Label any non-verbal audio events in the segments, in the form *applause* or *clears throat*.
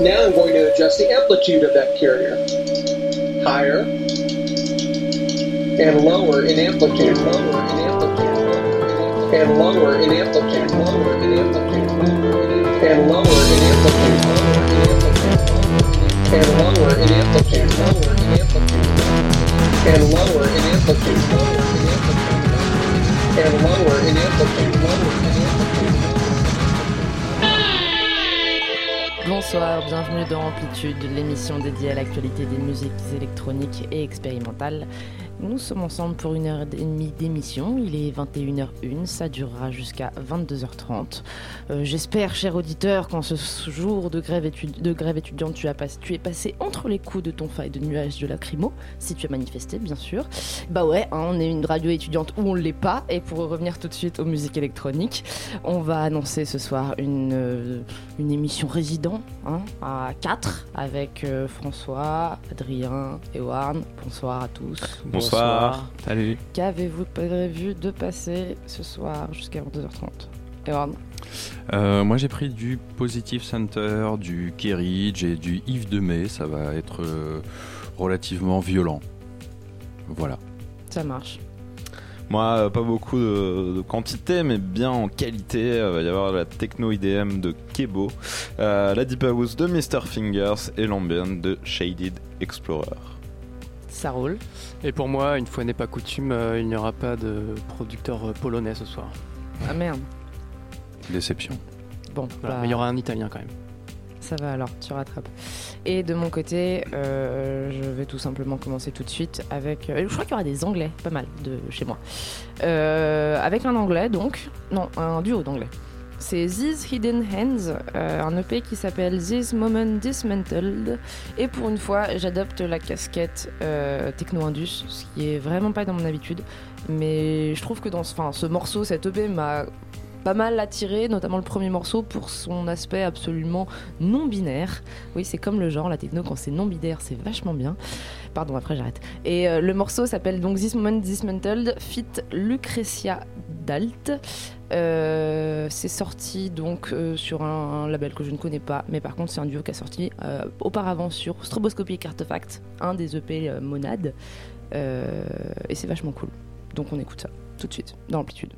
Now I'm going to adjust the amplitude of that carrier. Higher and lower in amplitude, lower in amplitude, and lower in amplitude, lower in amplitude, and lower in amplitude, and lower in amplitude, lower in amplitude, and lower in amplitude, lower in amplitude, and lower in amplitude, lower in amplitude. Bonsoir, bienvenue dans Amplitude, l'émission dédiée à l'actualité des musiques électroniques et expérimentales. Nous sommes ensemble pour une heure et demie d'émission. Il est 21h01, ça durera jusqu'à 22h30. Euh, J'espère, cher auditeur, qu'en ce jour de grève, de grève étudiante, tu, as tu es passé entre les coups de ton faille de nuages de lacrymo, si tu as manifesté, bien sûr. Bah ouais, hein, on est une radio étudiante où on l'est pas. Et pour revenir tout de suite aux musiques électroniques, on va annoncer ce soir une, euh, une émission résident hein, à 4 avec euh, François, Adrien et Warren. Bonsoir à tous. Salut. Qu'avez-vous prévu de passer ce soir jusqu'à 22h30 Et Warren Euh, moi j'ai pris du Positive Center, du Kerridge et du Yves Demey. Ça va être euh, relativement violent. Voilà. Ça marche. Moi, euh, pas beaucoup de, de quantité, mais bien en qualité. Il va y avoir la techno IDM de Kebo, euh, la Deep House de Mr. Fingers et l'ambient de Shaded Explorer. Ça roule. Et pour moi, une fois n'est pas coutume, euh, il n'y aura pas de producteur euh, polonais ce soir. Ah merde. Déception. Bon, Voilà, bah, mais il y aura un italien quand même. ça va alors, tu rattrapes. Et de mon côté, euh, je vais tout simplement commencer tout de suite avec. euh, je crois qu'il y aura des anglais, pas mal de chez moi. Euh, avec un anglais donc. Non, un duo d'anglais. C'est These Hidden Hands, euh, un EP qui s'appelle This Moment Dismantled. Et pour une fois, j'adopte la casquette euh, techno-indus, ce qui est vraiment pas dans mon habitude. Mais je trouve que dans ce, morceau, cet EP m'a pas mal attiré, notamment le premier morceau pour son aspect absolument non binaire. Oui, c'est comme le genre, la techno, quand c'est non binaire, c'est vachement bien. Pardon, après j'arrête. Et euh, le morceau s'appelle donc This Moment Dismantled, fit Lucretia Dalt. Euh, c'est sorti donc euh, sur un, label que je ne connais pas, mais par contre c'est un duo qui a sorti euh, auparavant sur Stroboscopic Artifact, un des EP Monade, et c'est vachement cool. Donc on écoute ça tout de suite dans l'amplitude.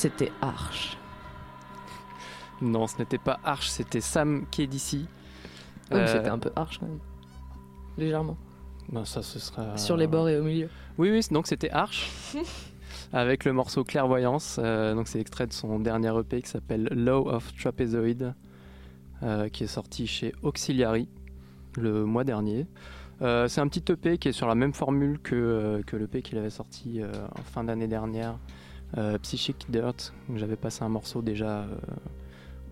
C'était Arch. Non, ce n'était pas Arch, c'était Sam KDC. Ah oui, Euh, c'était un peu Arch quand même. Légèrement. ben, ça, ce sera... Sur les bords et au milieu. Oui, oui, donc c'était Arch. *laughs* avec le morceau Clairvoyance. euh, donc c'est extrait de son dernier EP qui s'appelle Law of Trapezoid, euh, qui est sorti chez Auxiliary le mois dernier. Euh, c'est un petit EP qui est sur la même formule que, euh, que l'EP qu'il avait sorti euh, en fin d'année dernière, euh, Psychic Dirt. J'avais passé un morceau déjà euh,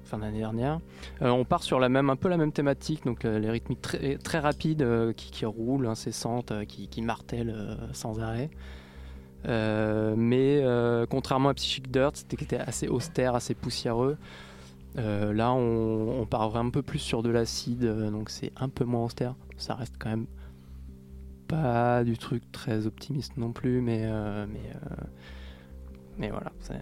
fin d'année dernière. Euh, on part sur la même, un peu la même thématique, donc euh, les rythmiques très, très rapides euh, qui, qui roulent, incessantes, euh, qui, qui martèlent euh, sans arrêt. Euh, mais euh, contrairement à Psychic Dirt, c'était assez austère, assez poussiéreux. Euh, là, on, on part un peu plus sur de l'acide, euh, donc c'est un peu moins austère. Ça reste quand même pas du truc très optimiste non plus, mais euh, euh, mais voilà, c'est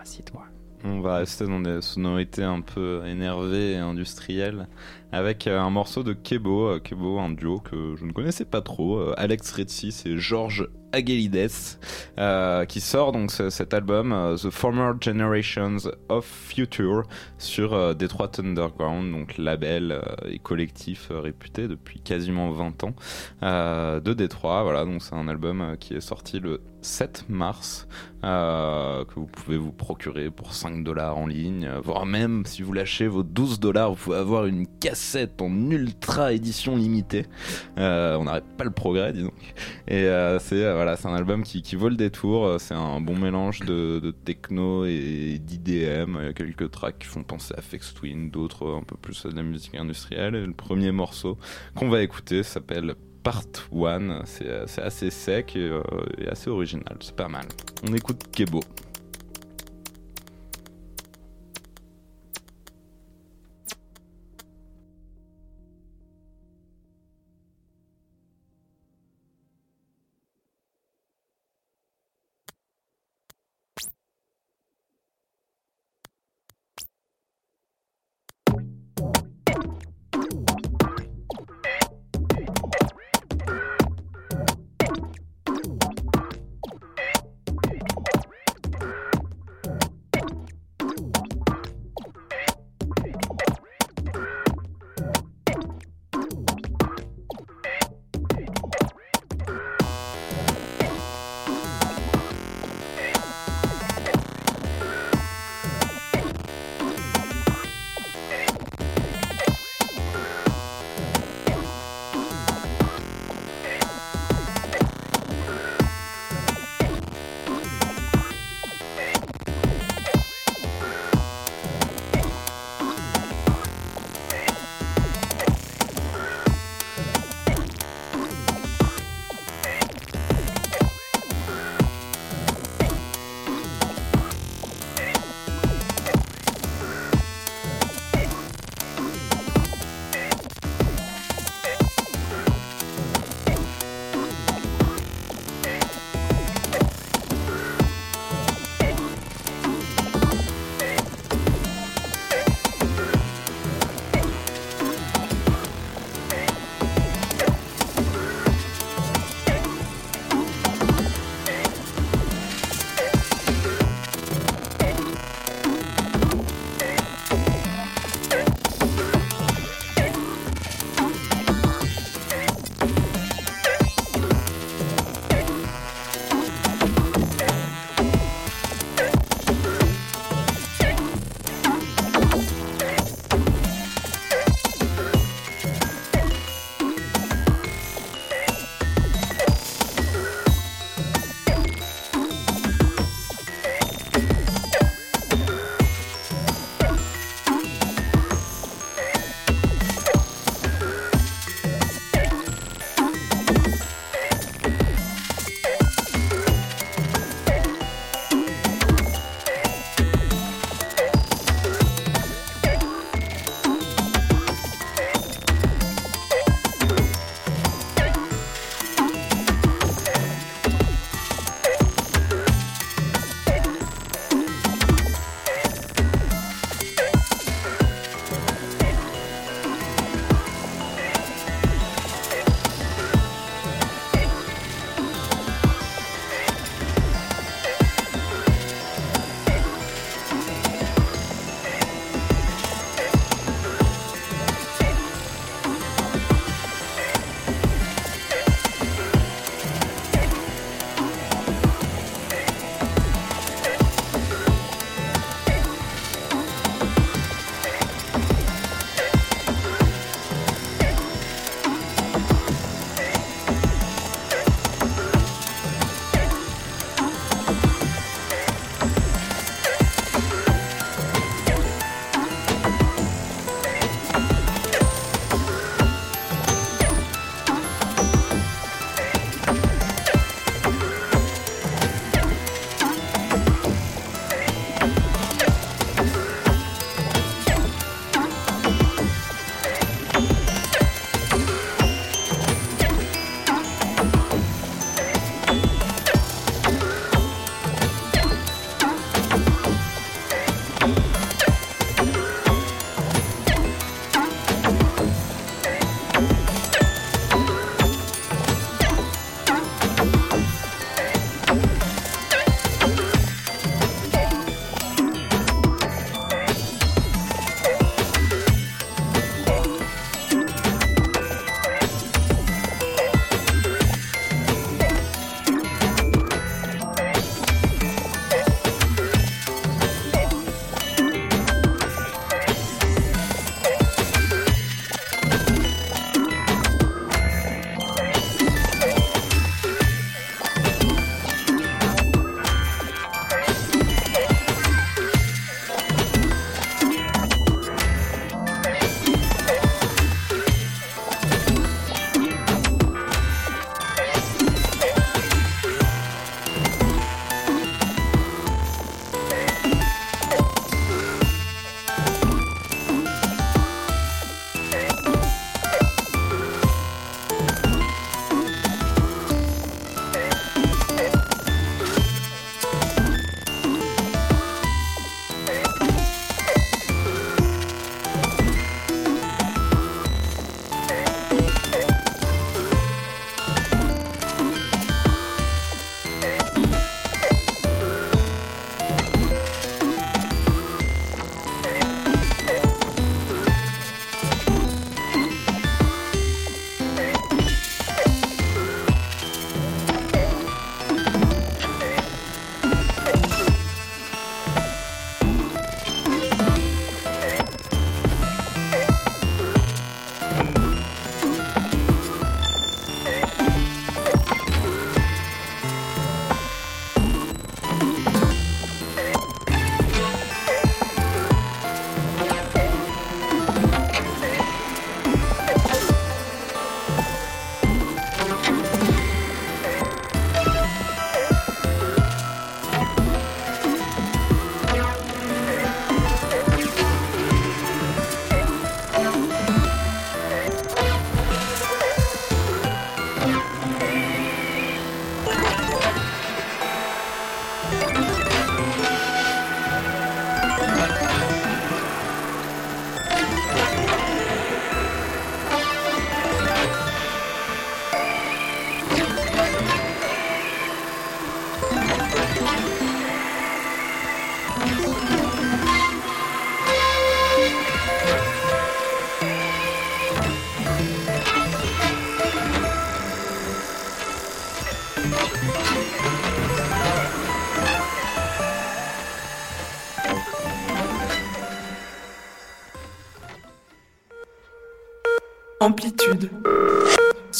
acide quoi. On va rester dans des sonorités un peu énervées et industrielles avec euh, un morceau de Kebo, euh, Kebo, un duo que je ne connaissais pas trop, euh, Alex Ritchie et Georges Agelides, qui sort donc ce- cet album The Former Generations of Future sur Detroit Underground, donc label et collectif réputé depuis quasiment 20 ans de Détroit. Voilà, donc c'est un album qui est sorti le 7 mars euh, que vous pouvez vous procurer pour 5 dollars en ligne, voire même si vous lâchez vos 12 dollars, vous pouvez avoir une cassette en ultra édition limitée. Euh, on n'arrête pas le progrès, dis donc. Et euh, c'est voilà, c'est un album qui, qui vaut le détour. C'est un bon mélange de, de techno et d'IDM. Il y a quelques tracks qui font penser à Fex Twin, d'autres un peu plus à de la musique industrielle. Et le premier morceau qu'on va écouter s'appelle Part 1. C'est euh, c'est assez sec et, euh, et assez original. C'est pas mal. On écoute Kebo.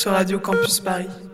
Radio Campus Paris.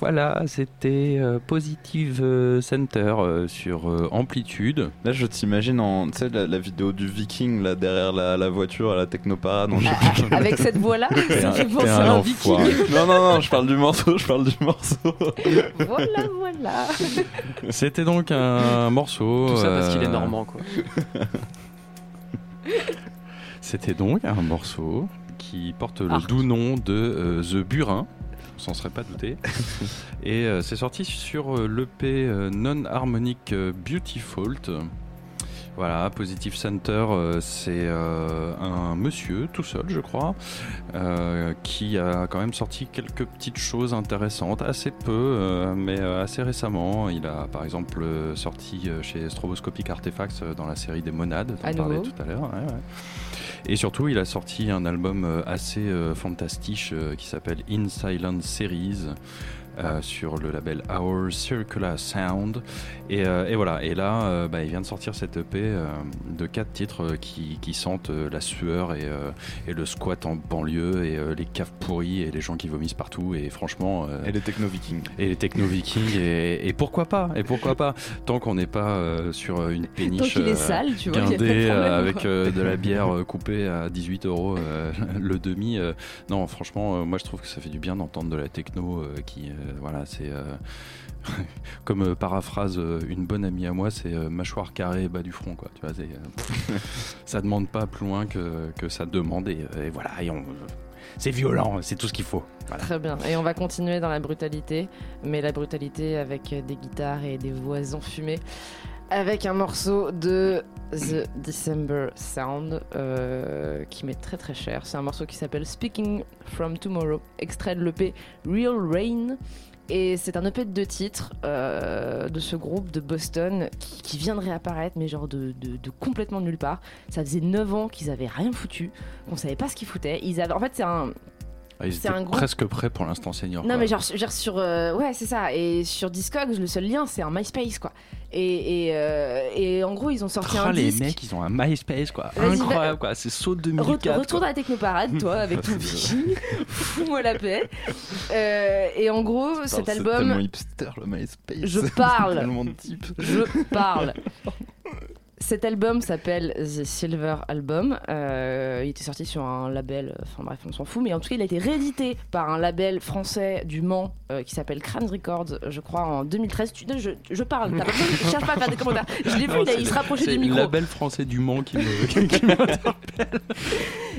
Voilà, c'était euh, Positive euh, Center euh, sur euh, Amplitude. Là, je t'imagine en, tu sais, la, la vidéo du Viking là derrière la, la voiture à la technoparade. Ah, *laughs* Avec cette voix-là, *laughs* ça un- fait penser un à un enfoiré. viking. non, non, non, je parle du morceau, je parle du morceau. *laughs* Voilà, voilà. C'était donc un morceau. Tout ça parce qu'il est normand, quoi. C'était donc un morceau qui porte le doux nom de euh, The Burin. On s'en serait pas douté. *laughs* Et euh, c'est sorti sur euh, l'EP euh, Non-Harmonic euh, Beautiful. Voilà, Positive Center, c'est un monsieur tout seul, je crois, qui a quand même sorti quelques petites choses intéressantes, assez peu, mais assez récemment. Il a par exemple sorti chez Stroboscopic Artifacts euh, dans la série des Monades, dont on parlait tout à l'heure. ouais, ouais. Et surtout, il a sorti un album euh, assez euh, fantastiche euh, qui s'appelle In Silent Series. Euh, sur le label Our Circular Sound et, euh, et voilà et là euh, bah, il vient de sortir cette EP euh, de quatre titres euh, qui, qui sentent euh, la sueur et, euh, et le squat en banlieue et euh, les caves pourries et les gens qui vomissent partout et franchement euh, Et les techno-vikings. et les techno-vikings et, et pourquoi pas? Et pourquoi pas? Tant qu'on n'est pas euh, sur une Tant péniche qu'il est euh, sale, tu vois. de avec euh, de la bière coupée à 18 euros *laughs* le demi. euh, non, franchement, euh, moi je trouve que ça fait du bien d'entendre de la techno euh, qui, euh, voilà, c'est euh, *laughs* comme euh, paraphrase euh, une bonne amie à moi, c'est mâchoire carrée bas du front, quoi. Tu vois, *laughs* ça demande pas plus loin que, ça demande et, et voilà, et c'est violent, c'est tout ce qu'il faut. Très bien. Et on va continuer dans la brutalité, mais la brutalité avec des guitares et des voix enfumées. Avec un morceau de The December Sound euh, qui m'est très très cher. C'est un morceau qui s'appelle Speaking from Tomorrow, extrait de l'EP Real Rain. Et c'est un EP de deux titres euh, de ce groupe de Boston qui, vient de réapparaître, mais genre de, de- de complètement nulle part. Ça faisait 9 ans qu'ils avaient rien foutu, qu'on savait pas ce qu'ils foutaient. Ils avaient, en fait, c'est un, Ah, C'est un groupe- presque prêts pour l'instant senior. non quoi. mais genre, genre sur euh, ouais c'est ça et sur Discogs le seul lien c'est un MySpace quoi et, et, euh, et en gros ils ont sorti Ah, un les disque mecs, ils ont un MySpace quoi. Incroyable quoi. C'est saut Re- 2004. retourne quoi. à la technoparade toi avec ton *laughs* *laughs* viking fous-moi la paix Euh, et en gros cet C'est tellement album hipster le MySpace. Je parle. *laughs* de je parle cet album s'appelle The Silver Album. Euh, il était sorti sur un label, enfin bref, on s'en fout, mais en tout cas, il a été réédité par un label français du Mans euh, qui s'appelle Crane Records, je crois, en 2013. Tu, je, je parle, pas je cherche pas à faire des commentaires. Je l'ai vu, Non, il, a- il c'est- se rapprochait C'est du le micro. label français du Mans qui me- *laughs*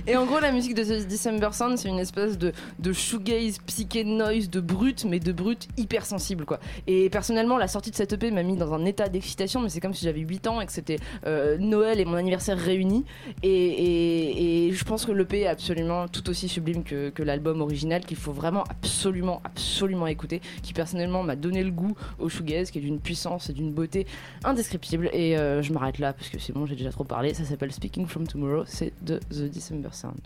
Et en gros, la musique de The December Sound, c'est une espèce de, de shoegaze, psyché noise, de brut, mais de brut hyper sensible, quoi. Et personnellement, la sortie de cette EP m'a mis dans un état d'excitation, mais c'est comme si j'avais 8 ans et que c'était euh, Noël et mon anniversaire réunis. Et, je pense que l'EP est absolument tout aussi sublime que, que l'album original, qu'il faut vraiment absolument, absolument écouter, qui personnellement m'a donné le goût au shoegaze, qui est d'une puissance et d'une beauté indescriptible. Et euh, je m'arrête là, parce que c'est bon, j'ai déjà trop parlé. Ça s'appelle Speaking from Tomorrow, c'est de The December Sound.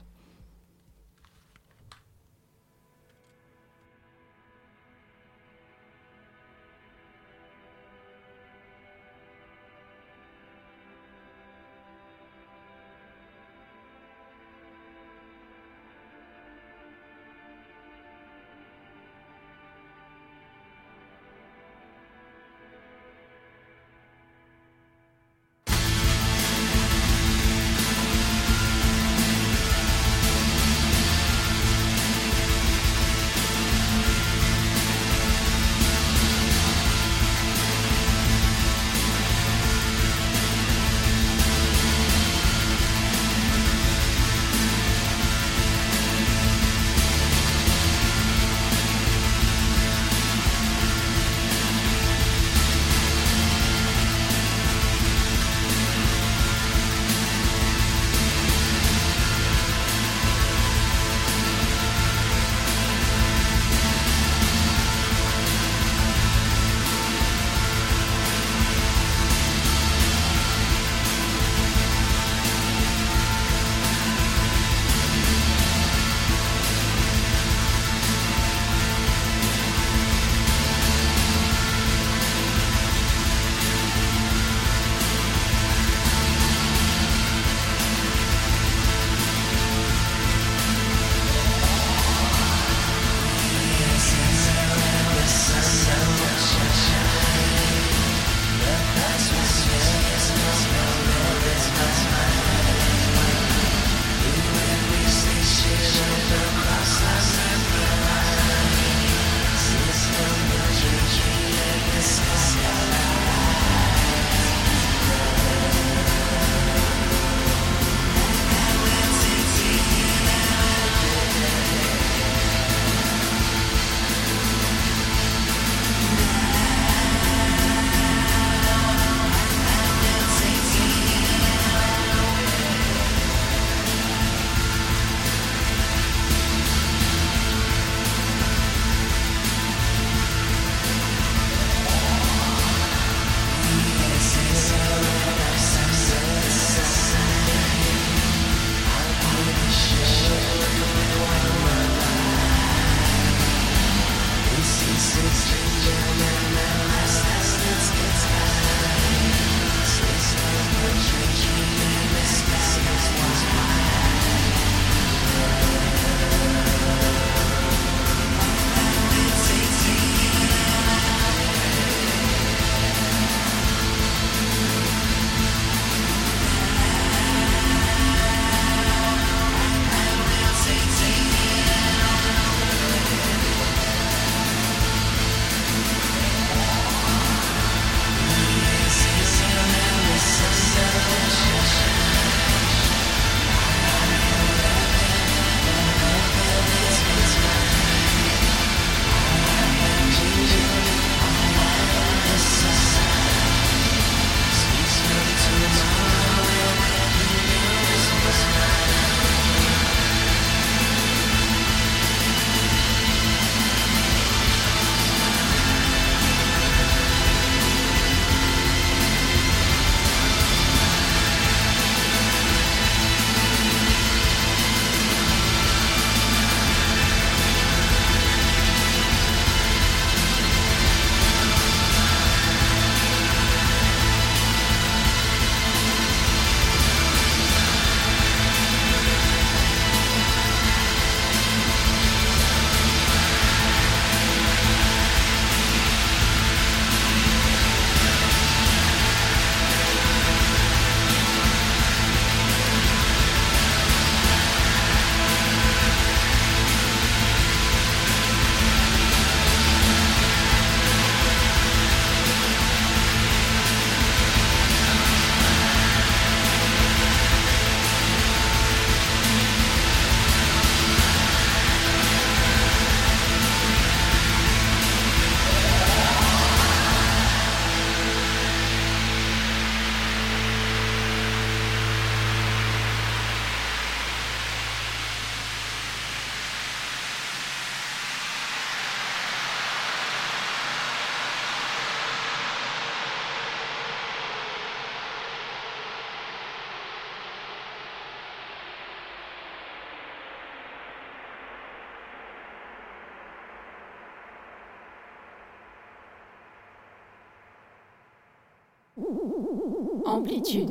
Amplitude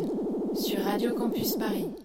sur Radio Campus Paris.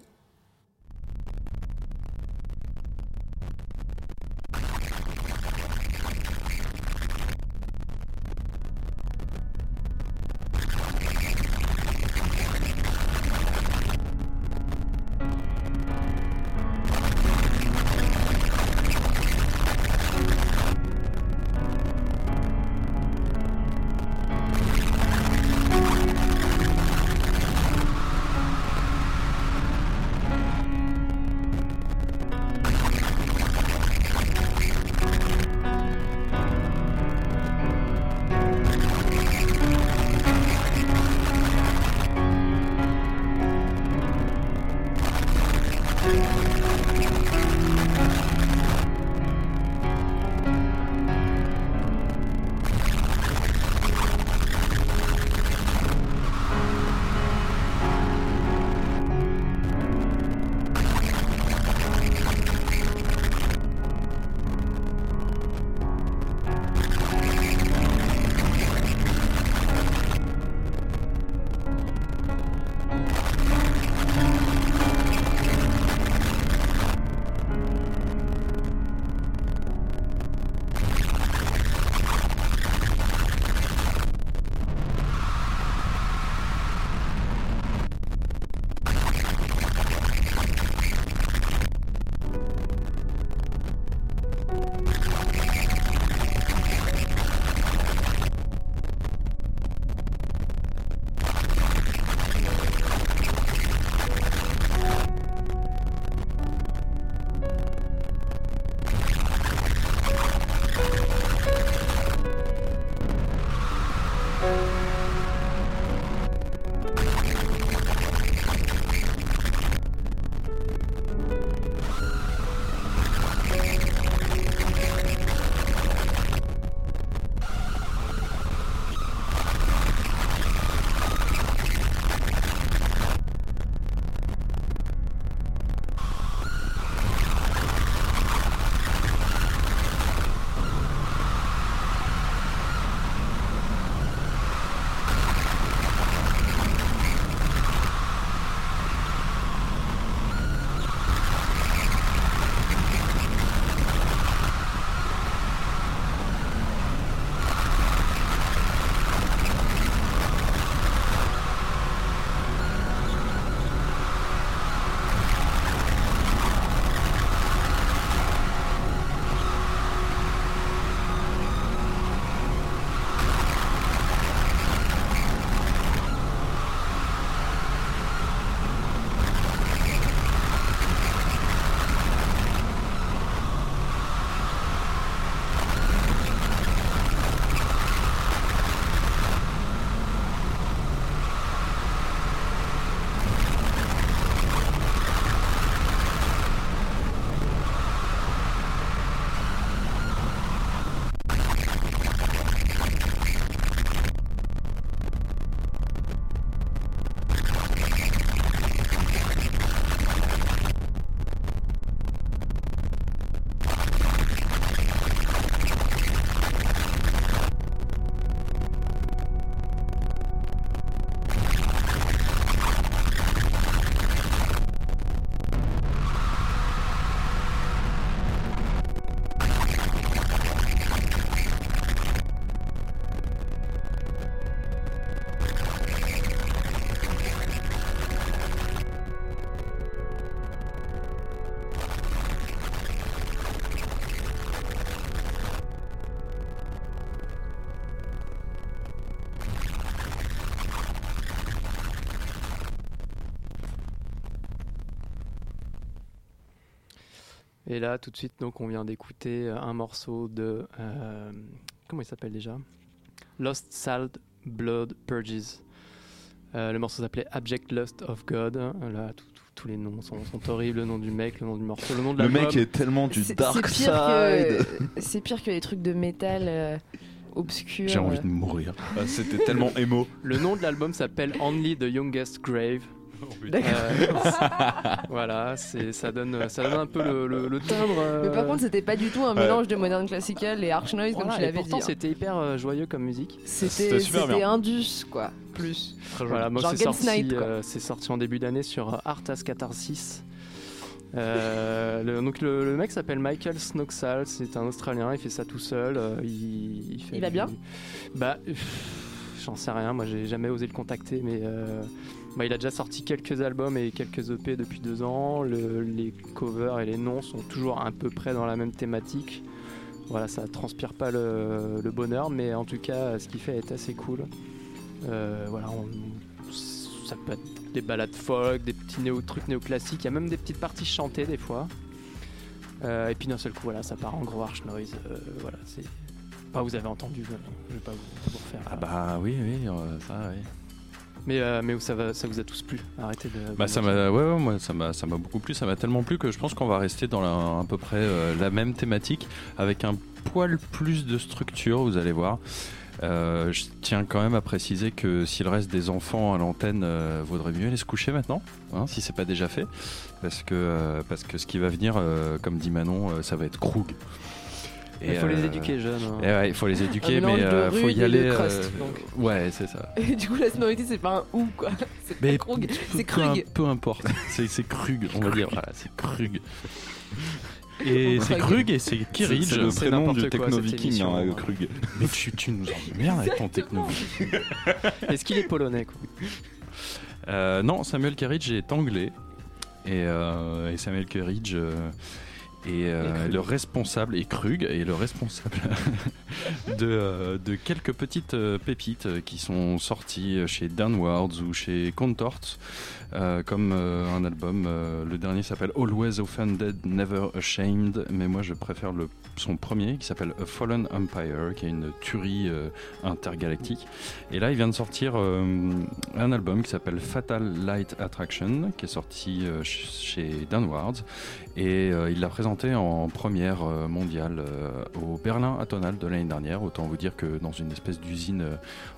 Et là, tout de suite, donc, on vient d'écouter euh, un morceau de. euh, comment il s'appelle déjà? Lost Salt Blood Purges. Euh, le morceau s'appelait Abject Lust of God. Là, tout- tout- tous les noms sont, sont horribles. Le nom du mec, le nom du morceau, le nom de Le l'album. mec est tellement du C'est- dark c'est pire side. que- *laughs* C'est pire que les trucs de métal euh, obscurs. J'ai envie de mourir. Ah, C'était tellement émo. Le nom de l'album s'appelle Only the Youngest Grave. D'accord. Euh, *laughs* voilà, c'est ça donne ça donne un peu le, le- le timbre. euh, Mais par contre, c'était pas du tout un Ouais. mélange de modern classical et arch noise voilà, comme tu l'avais dit. hein. c'était hyper euh, joyeux comme musique. C'était indus quoi, plus. Voilà, moi c'est sorti, euh, sorti en début d'année sur euh, Art as Catharsis. Euh, le, donc le, le mec s'appelle Michael Snoxall, c'est un Australien, il fait ça tout seul. euh, il, il fait Il va bien Bah, j'en sais rien, moi j'ai jamais osé le contacter, mais euh, bah, il a déjà sorti quelques albums et quelques EP depuis deux ans. Le- les covers et les noms sont toujours à peu près dans la même thématique. Voilà, ça transpire pas le, le bonheur, mais en tout cas, ce qu'il fait est assez cool. Euh, voilà, on- ça peut être des balades folk, des petits néo, trucs néoclassiques, il y a même des petites parties chantées des fois. Euh, et puis d'un seul coup, voilà, ça part en gros arch noise. euh, voilà, c'est. Pas vous avez entendu, je vais pas vous, vous refaire. Ah bah oui, oui, ça, oui. Mais, euh, mais ça, va, ça vous a tous plu. Arrêtez de. Bah ça m'a, ouais, ouais, moi ça m'a, ça m'a beaucoup plu, ça m'a tellement plu que je pense qu'on va rester dans la- à peu près euh, la même thématique avec un poil plus de structure, vous allez voir. Euh, je tiens quand même à préciser que s'il reste des enfants à l'antenne, euh, vaudrait mieux aller se coucher maintenant, hein, si c'est pas déjà fait, parce que euh, parce que ce qui va venir, comme dit Manon, ça va être Krug. Il faut euh, les éduquer jeunes. hein. et ouais, il faut les éduquer, mélange mais de euh, faut y aller. crust, donc. Ouais, c'est ça. *laughs* Et du coup, la sonorité, c'est pas un ou quoi. *laughs* C'est Krug, c'est peu, Krug. peu importe, c'est c'est Krug, on va dire. Voilà, c'est Krug. Et c'est Krug et c'est c'est le prénom du quoi, techno cette viking, émission, hein. Krug. Mais tu, tu nous emmerdes avec ton techno. *laughs* Est-ce qu'il est polonais quoi Euh, non, Samuel Kiridge est anglais. Et, euh, et Samuel Kiridge euh, euh, Et Krug. le responsable, et Krug est le responsable *laughs* de, euh, de quelques petites euh, pépites euh, qui sont sorties chez Downwards ou chez Contort, euh, comme euh, un album. euh, le dernier s'appelle Always Offended, Never Ashamed, mais moi je préfère le, son premier qui s'appelle A Fallen Empire, qui est une tuerie euh, intergalactique. Et là, il vient de sortir euh, un album qui s'appelle Fatal Light Attraction, qui est sorti euh, ch- chez Downwards. Et il l'a présenté en première mondiale au Berlin Atonal de l'année dernière. Autant vous dire que dans une espèce d'usine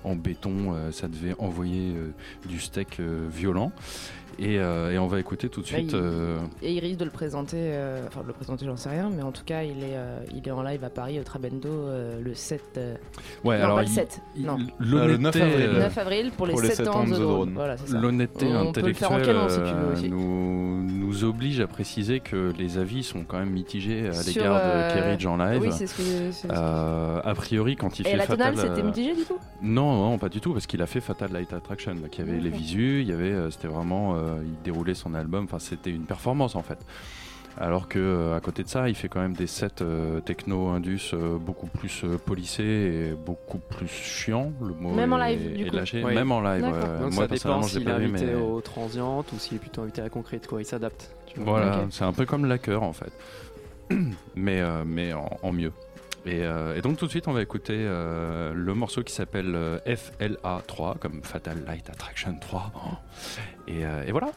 en béton, ça devait envoyer du steak violent. Et, euh, et on va écouter tout de Là, suite. il- euh, Et il risque de le présenter, euh, enfin de le présenter, j'en sais rien, mais en tout cas, il est, euh, il est en live à Paris au Trabendo euh, le 7. euh, ouais, non, alors pas le il- 7, il- non. le 9 l'honnêteté, avril. euh, 9 avril pour les, pour les 7 ans de The Drone. Voilà, c'est ça. L'honnêteté On peut le faire en intellectuelle canon, si tu veux, euh, aussi. nous, nous oblige à préciser que les avis sont quand même mitigés à l'égard euh, de Kerridge en live. Oui, c'est ce que. c'est- Euh, a priori, quand il Et fait la tonale, Fatal, c'était euh, mitigé du coup? Non, non, pas du tout, parce qu'il a fait Fatal Light Attraction. Donc, il y avait les Ok. visus, il y avait, c'était vraiment, il déroulait son album. Enfin, c'était une performance en fait. Alors que euh, à côté de ça, il fait quand même des sets euh, techno indus euh, beaucoup plus euh, polissés et beaucoup plus chiants. Le mot Même en live, du est coup. lâché. Oui. Même en live. Ouais. Donc Moi ça personnellement, dépend s'il est pas vu, invité mais aux transientes ou s'il est plutôt invité à la concrète quoi. Il s'adapte. voilà, c'est un peu comme Lacker en fait, *clears throat* mais euh, mais en, en mieux. Et, euh, et donc tout de suite, on va écouter euh, le morceau qui s'appelle euh, FLA 3, comme Fatal Light Attraction 3. Oh. Et, euh, et voilà.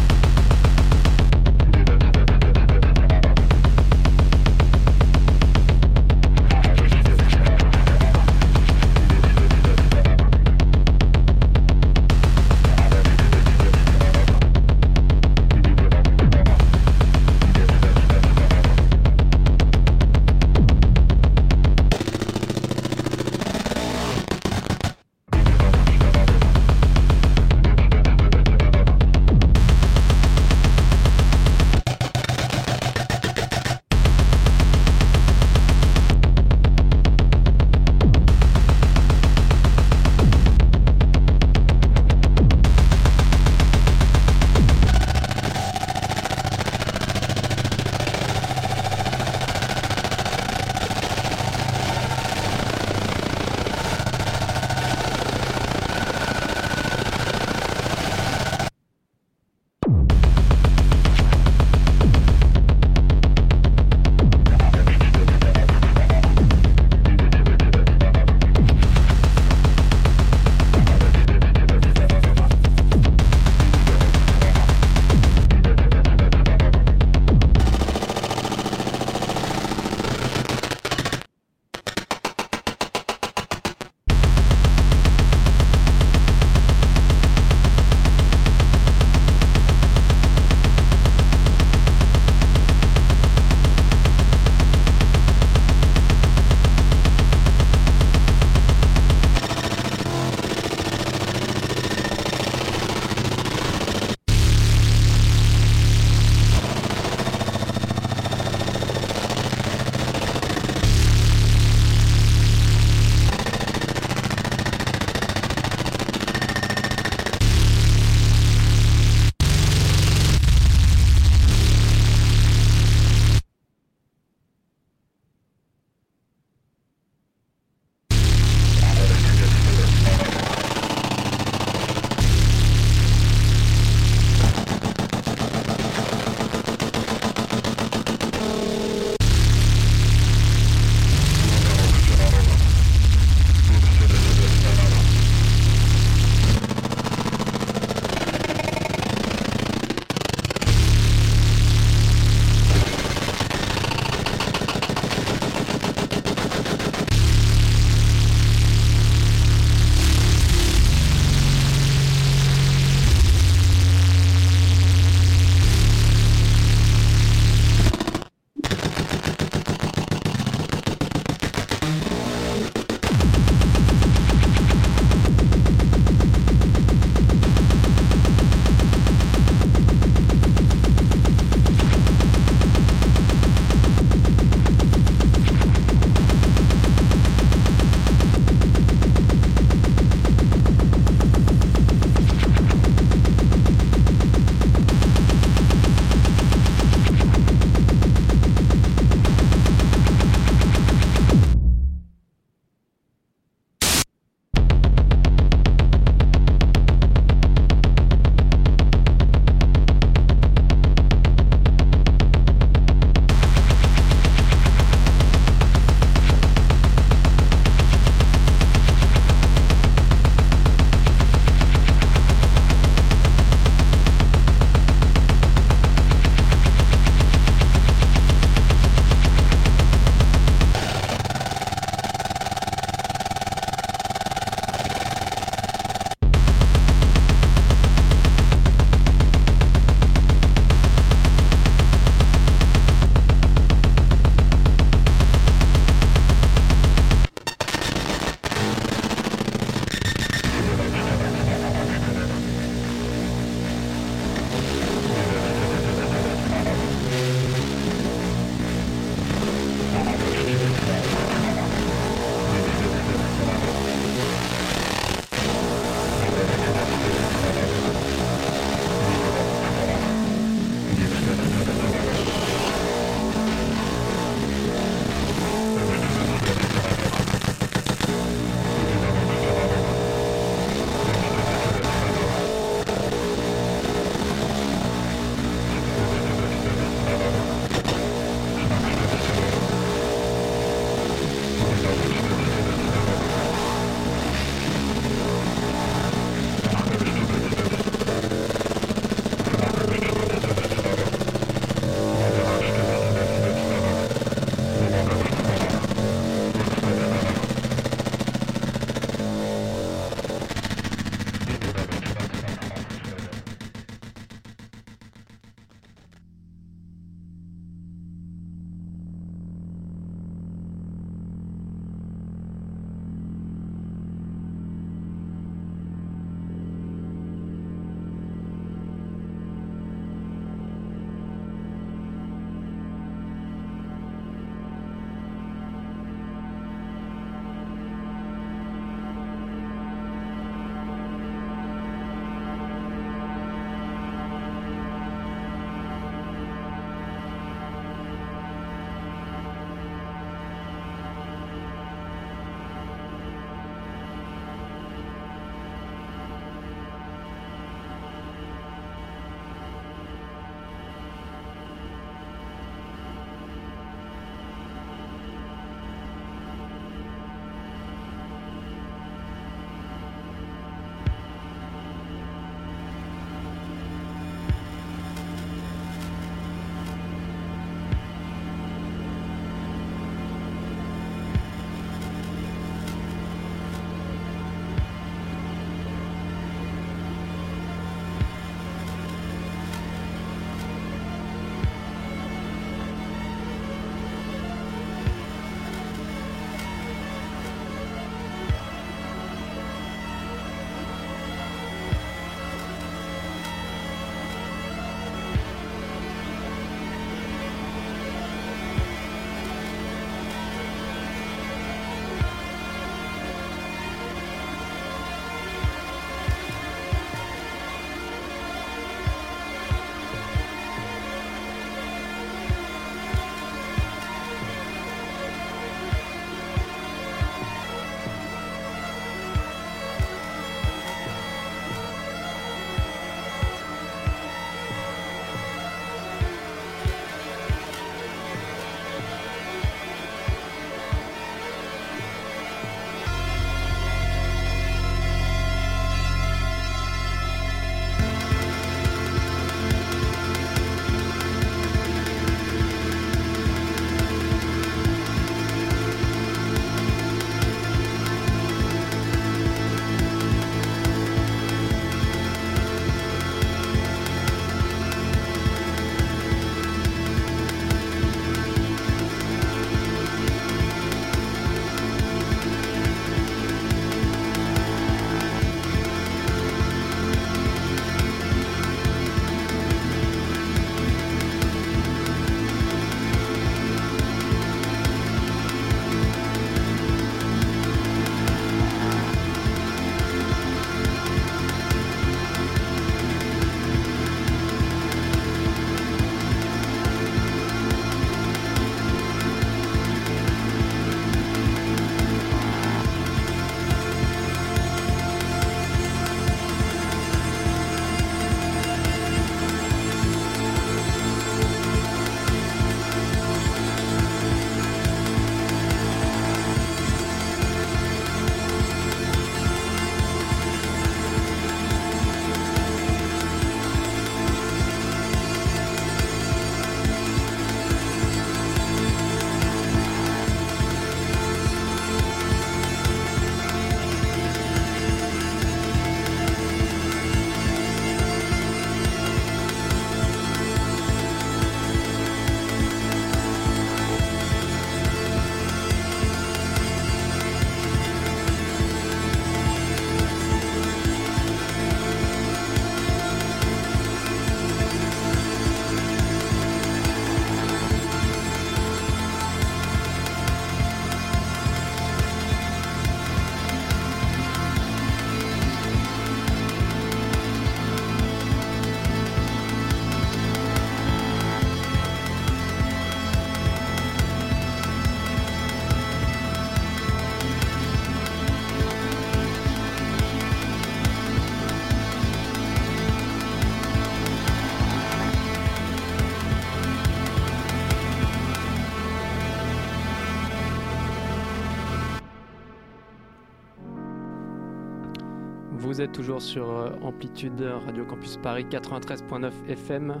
Vous êtes toujours sur euh, Amplitude Radio Campus Paris 93.9 FM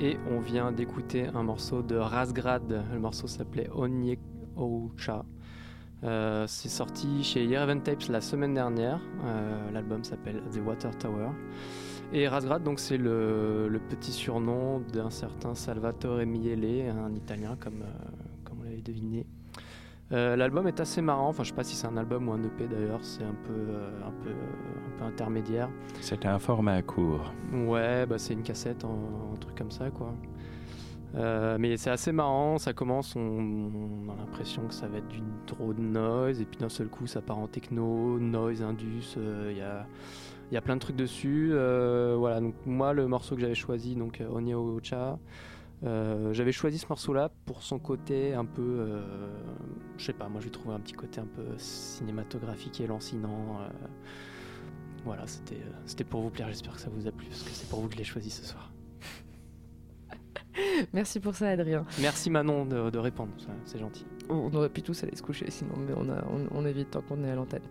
et on vient d'écouter un morceau de Rasgrad. Le morceau s'appelait Onye Ocha. Euh, c'est sorti chez Yerevan Tapes la semaine dernière. Euh, L'album s'appelle The Water Tower. Et Rasgrad, donc c'est le, petit surnom d'un certain Salvatore Miele, un Italien comme, comme on l'avait deviné. Euh, L'album est assez marrant. Enfin, je sais pas si c'est un album ou un EP d'ailleurs. C'est un peu, euh, un peu, un peu intermédiaire. C'était un format court. Ouais, bah c'est une cassette, un, un truc comme ça, quoi. Euh, mais c'est assez marrant, ça commence, on, on a l'impression que ça va être du trop de noise, et puis d'un seul coup ça part en techno, noise, indus, il y, a, y a plein de trucs dessus. Voilà, donc moi le morceau que j'avais choisi, donc Onya Ocha, euh, j'avais choisi ce morceau-là pour son côté un peu, euh, je sais pas, moi j'ai trouvé un petit côté un peu cinématographique et lancinant. euh. voilà, c'était c'était pour vous plaire, j'espère que ça vous a plu, parce que c'est pour vous que je l'ai choisi ce soir. *laughs* Merci pour ça, Adrien. Merci Manon de, de répondre, c'est gentil. On aurait pu tous aller se coucher sinon, mais on, évite tant qu'on est à l'antenne.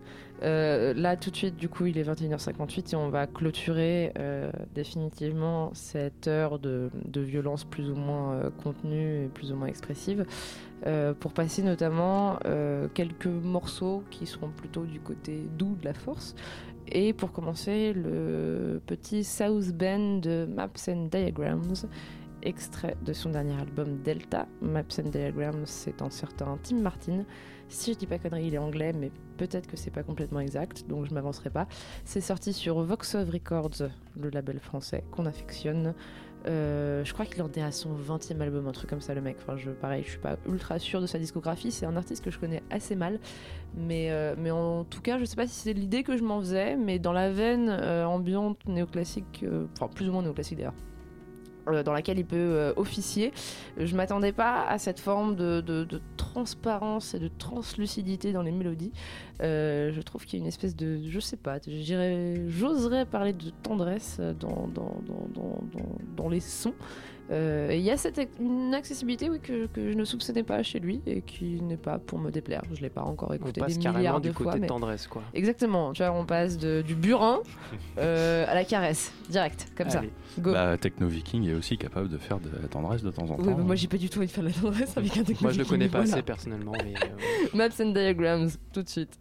Euh, là, tout de suite, du coup, il est 21h58 et on va clôturer euh, définitivement cette heure de, violence plus ou moins euh, contenue et plus ou moins expressive pour passer notamment quelques morceaux qui seront plutôt du côté doux de la force. Et pour commencer, le petit South Bend de Maps and Diagrams extrait de son dernier album Delta. Maps and Diagrams, c'est un certain Tim Martin. Si je dis pas connerie, il est anglais, mais peut-être que c'est pas complètement exact, donc je m'avancerai pas. C'est sorti sur Vox of Records, le label français qu'on affectionne. Euh, je crois qu'il en est à son 20e album, un truc comme ça, le mec. Enfin, je, pareil, je suis pas ultra sûr de sa discographie. C'est un artiste que je connais assez mal, mais, euh, mais en tout cas, je sais pas si c'est l'idée que je m'en faisais, mais dans la veine euh, ambiante néoclassique, euh, enfin plus ou moins néoclassique d'ailleurs, dans laquelle il peut euh, officier. Je m'attendais pas à cette forme de, transparence et de translucidité dans les mélodies. Euh, je trouve qu'il y a une espèce de, je sais pas, j'oserais parler de tendresse dans les sons. Euh, il y a cette, une accessibilité oui, que, que je ne soupçonnais pas chez lui et qui n'est pas pour me déplaire. Je l'ai pas encore On écouté passe des carrément milliards du de fois. côté mais- tendresse, quoi. Exactement, tu vois, on passe de, du burin *laughs* euh, à la caresse, direct, comme Allez. ça. Go. Bah, Techno Viking est aussi capable de faire de la tendresse de temps en temps. Oui, mais moi j'ai pas du tout envie de faire de la tendresse avec un techno Moi, je le viking, connais pas voilà. assez personnellement, mais euh, *laughs* Maps and Diagrams, tout de suite.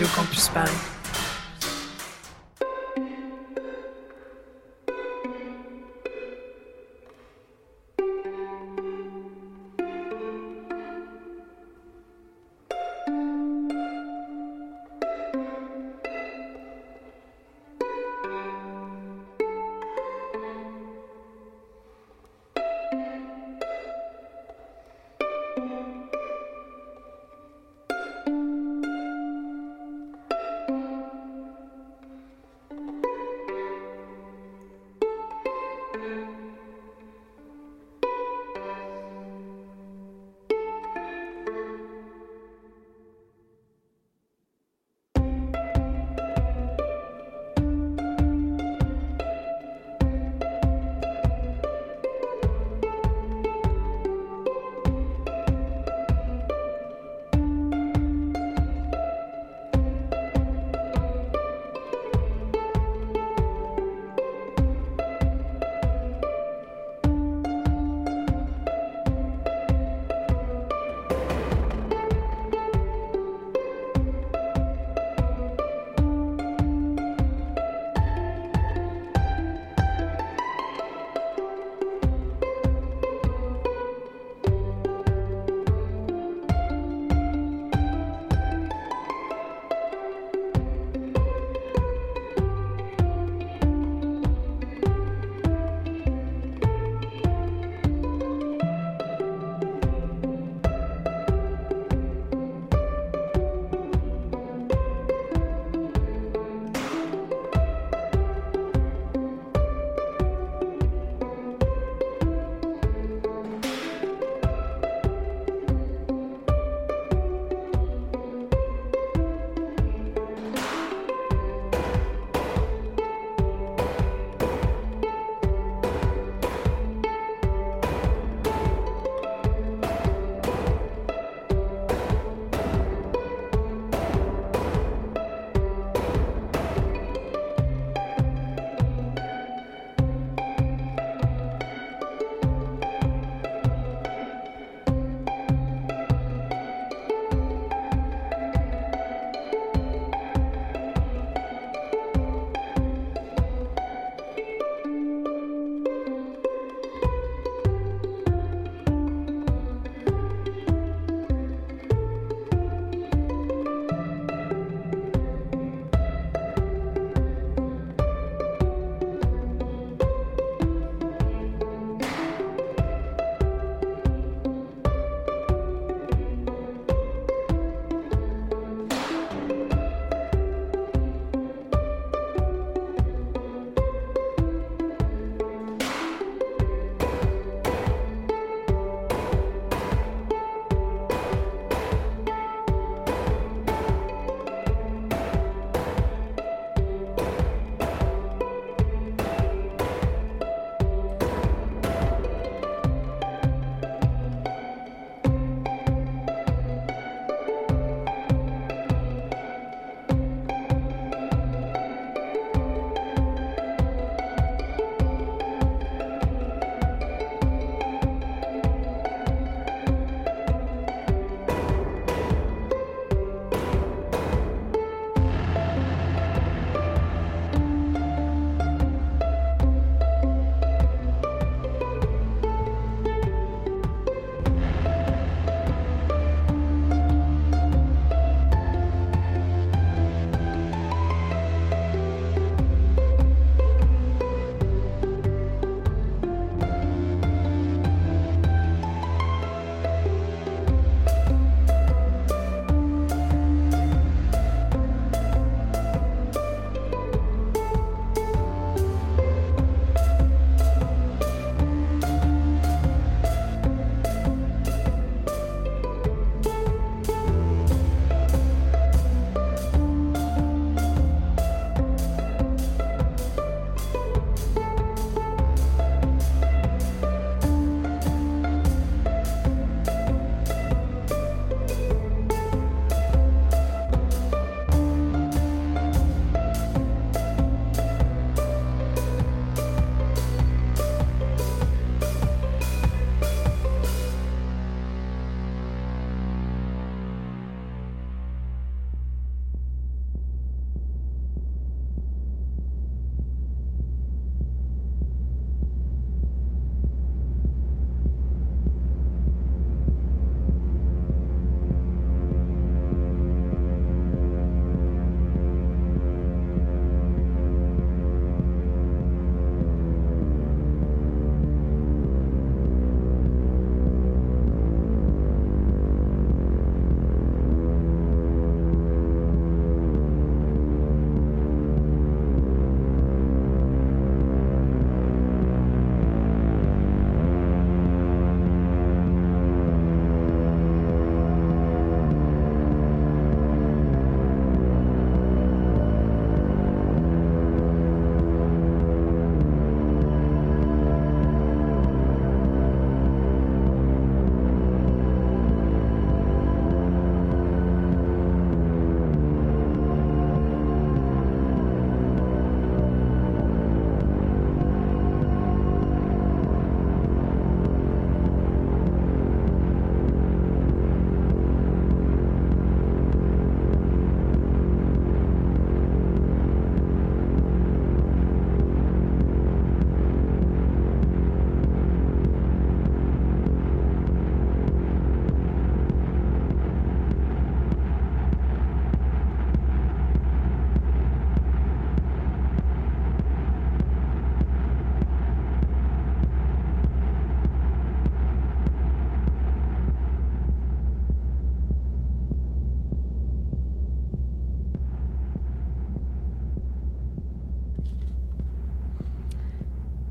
Radio Campus Paris.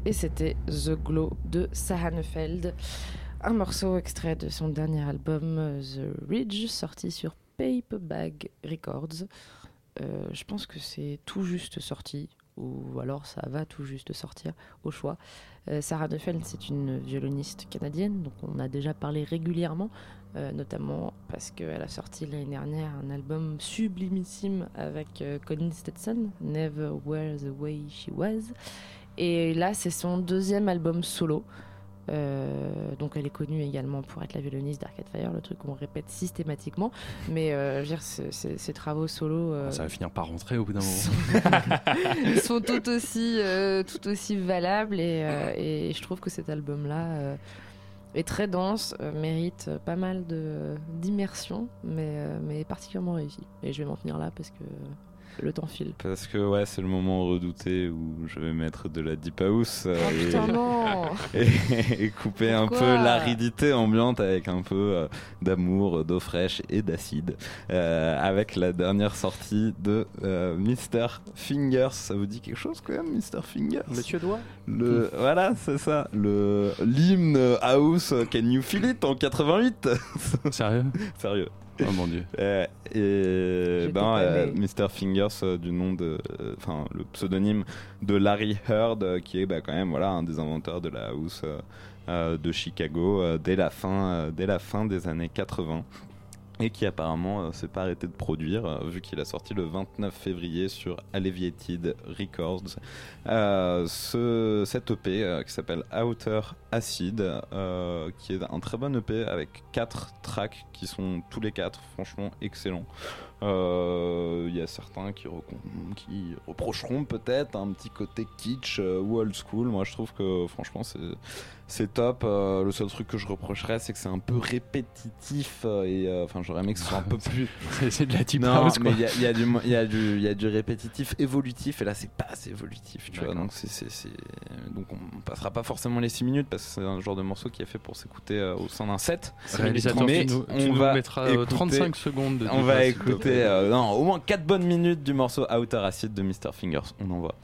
Et c'était The Glow de Sahanefeld, un morceau extrait de son dernier album euh, The Ridge, sorti sur Paperbag Records. Euh, je pense que c'est tout juste sorti, ou alors ça va tout juste sortir au choix. Euh, Sarah Neufeld, c'est une violoniste canadienne, donc on a déjà parlé régulièrement, notamment parce qu'elle a sorti l'année dernière un album sublimissime avec Colin Stetson, Never Were the Way She Was. Et là, c'est son deuxième album solo. Euh, donc elle est connue également pour être la violoniste d'Arcade Fire, le truc qu'on répète systématiquement. Mais euh, je veux dire, ses travaux solo euh, Ça va finir par rentrer au bout d'un moment. sont, *laughs* sont tout aussi, euh, tout aussi valables et, et je trouve que cet album-là est très dense, mérite pas mal d'immersion, mais, particulièrement réussi. Et je vais m'en tenir là parce que le temps file. Parce que ouais, c'est le moment redouté où je vais mettre de la deep house euh, Oh et, putain, non *laughs* et- et couper un peu l'aridité ambiante avec un peu euh, d'amour, d'eau fraîche et d'acide. Euh, avec la dernière sortie de euh, Mr. Fingers. Ça vous dit quelque chose quand même, Mr. Fingers? Monsieur Doigt? Le voilà, c'est ça, le l'hymne house Can You Feel It? En 88. Sérieux? *laughs* Sérieux. *laughs* Oh mon dieu. Euh, et J'étais ben, euh. Mr. Fingers euh, du nom de, euh, enfin le pseudonyme de Larry Heard, euh, qui est bah, quand même voilà un des inventeurs de la house euh, euh, de Chicago euh, dès la fin, euh, dès la fin des années 80 et qui apparemment euh, s'est pas arrêté de produire euh, vu qu'il a sorti le 29 février sur Alleviated Records. Euh, ce, cet EP euh, qui s'appelle Outer Acid qui est un très bon EP avec quatre tracks qui sont tous les quatre franchement excellents. Il y a certains qui, reprocheront peut-être un petit côté kitsch ou old school. Moi je trouve que franchement c'est c'est top. Euh, le seul truc que je reprocherais, c'est que c'est un peu répétitif euh, et euh, enfin j'aurais aimé que ce soit un peu *laughs* plus. *laughs* C'est de la type non, house mais quoi. il y a, il y a du y y a répétitif évolutif et là c'est pas assez évolutif, tu vois. Donc c'est donc on passera pas forcément les 6 minutes parce que c'est un genre de morceau qui est fait pour s'écouter au sein d'un set. Réalisateur, Mais tu nous, on nous va mettras euh, écouter- 35 secondes de On va écouter non, au moins 4 bonnes minutes du morceau Outer Acid de Mr. Fingers. On en voit.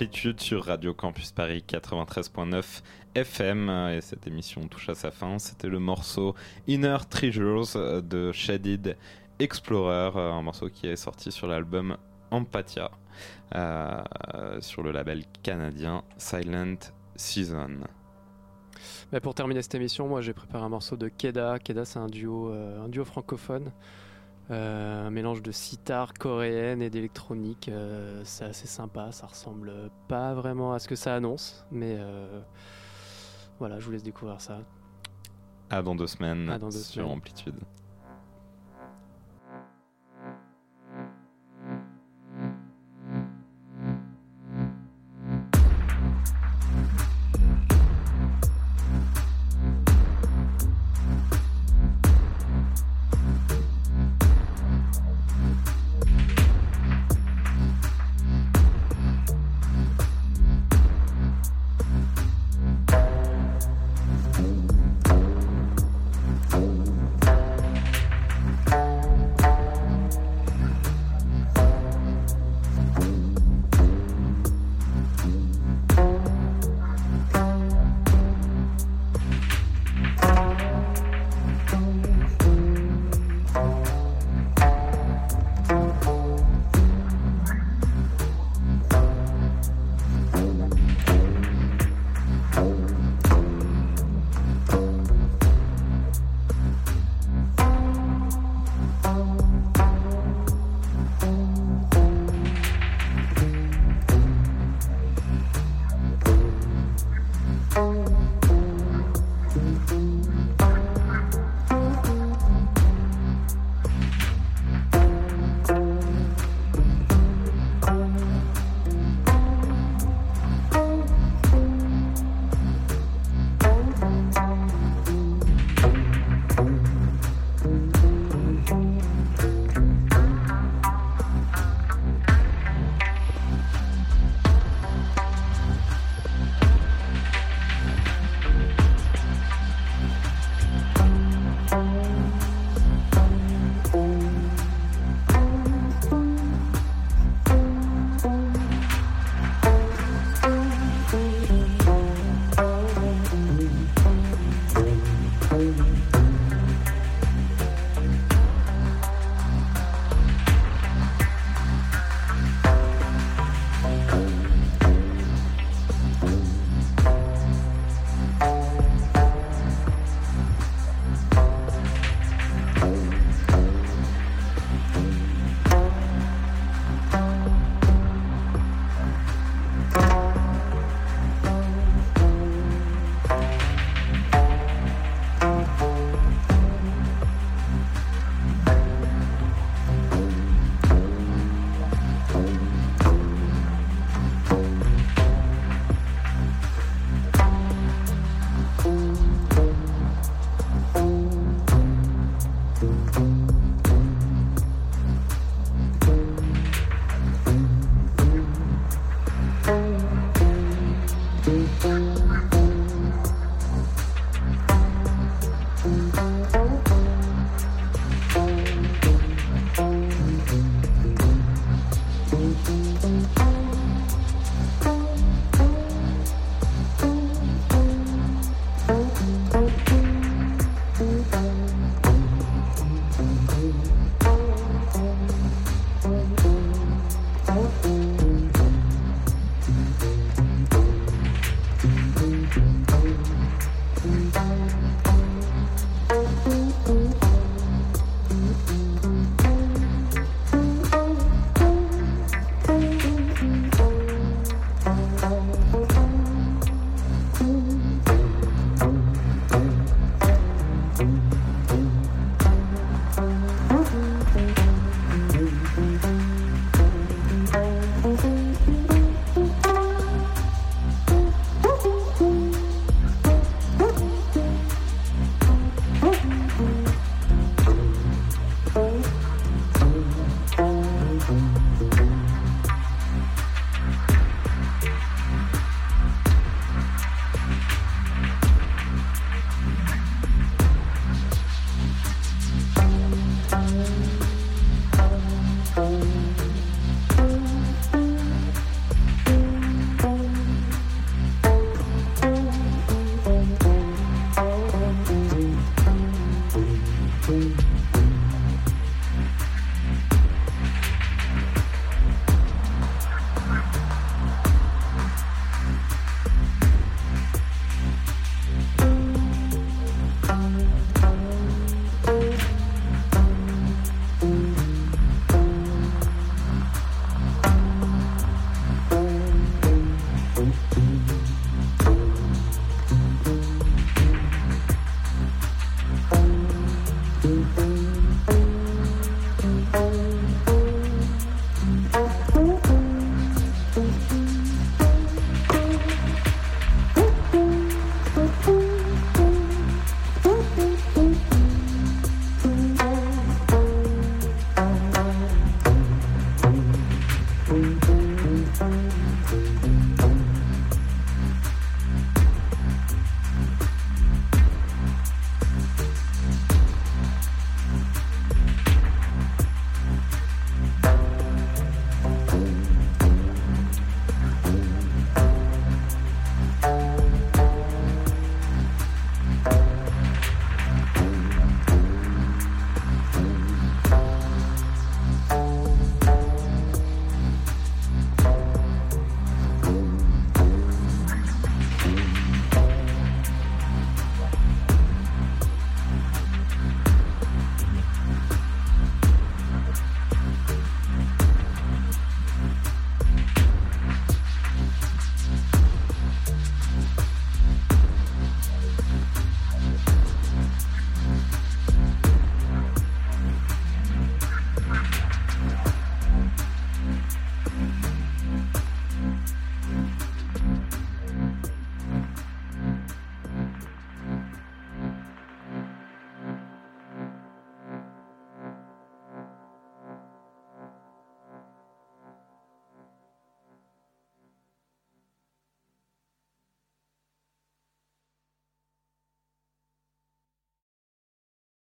Amplitude sur Radio Campus Paris 93.9 FM et cette émission touche à sa fin. C'était le morceau Inner Treasures de Shaded Explorer, un morceau qui est sorti sur l'album Empathia euh, sur le label canadien Silent Season. Bah, pour terminer cette émission, moi j'ai préparé un morceau de Keda. Keda c'est un duo, euh, un duo francophone. Euh, un mélange de sitar coréenne et d'électronique. euh, c'est assez sympa, ça ressemble pas vraiment à ce que ça annonce, mais euh, voilà, je vous laisse découvrir ça. À dans deux semaines À dans deux sur semaines. Amplitude.